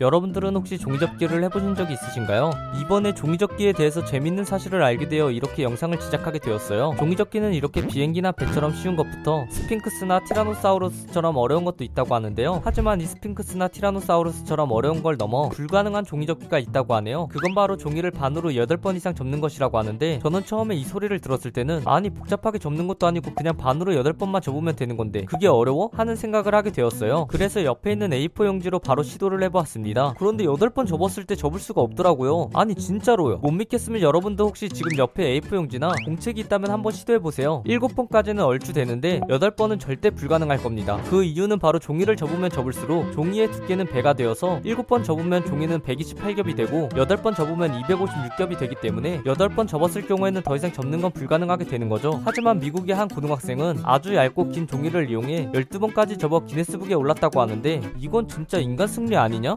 여러분들은 혹시 종이접기를 해보신 적이 있으신가요? 이번에 종이접기에 대해서 재밌는 사실을 알게 되어 이렇게 영상을 제작하게 되었어요. 종이접기는 이렇게 비행기나 배처럼 쉬운 것부터 스핑크스나 티라노사우루스처럼 어려운 것도 있다고 하는데요. 하지만 이 스핑크스나 티라노사우루스처럼 어려운 걸 넘어 불가능한 종이접기가 있다고 하네요. 그건 바로 종이를 반으로 8번 이상 접는 것이라고 하는데 저는 처음에 이 소리를 들었을 때는 아니 복잡하게 접는 것도 아니고 그냥 반으로 8번만 접으면 되는 건데 그게 어려워? 하는 생각을 하게 되었어요. 그래서 옆에 있는 A4 용지로 바로 시도를 해보았습니다. 그런데 8번 접었을 때 접을 수가 없더라고요. 아니 진짜로요. 못 믿겠으면 여러분도 혹시 지금 옆에 A4 용지나 공책이 있다면 한번 시도해보세요. 7번까지는 얼추 되는데 8번은 절대 불가능할 겁니다. 그 이유는 바로 종이를 접으면 접을수록 종이의 두께는 배가 되어서 7번 접으면 종이는 128겹이 되고 8번 접으면 256겹이 되기 때문에 8번 접었을 경우에는 더 이상 접는 건 불가능하게 되는 거죠. 하지만 미국의 한 고등학생은 아주 얇고 긴 종이를 이용해 12번까지 접어 기네스북에 올랐다고 하는데 이건 진짜 인간 승리 아니냐?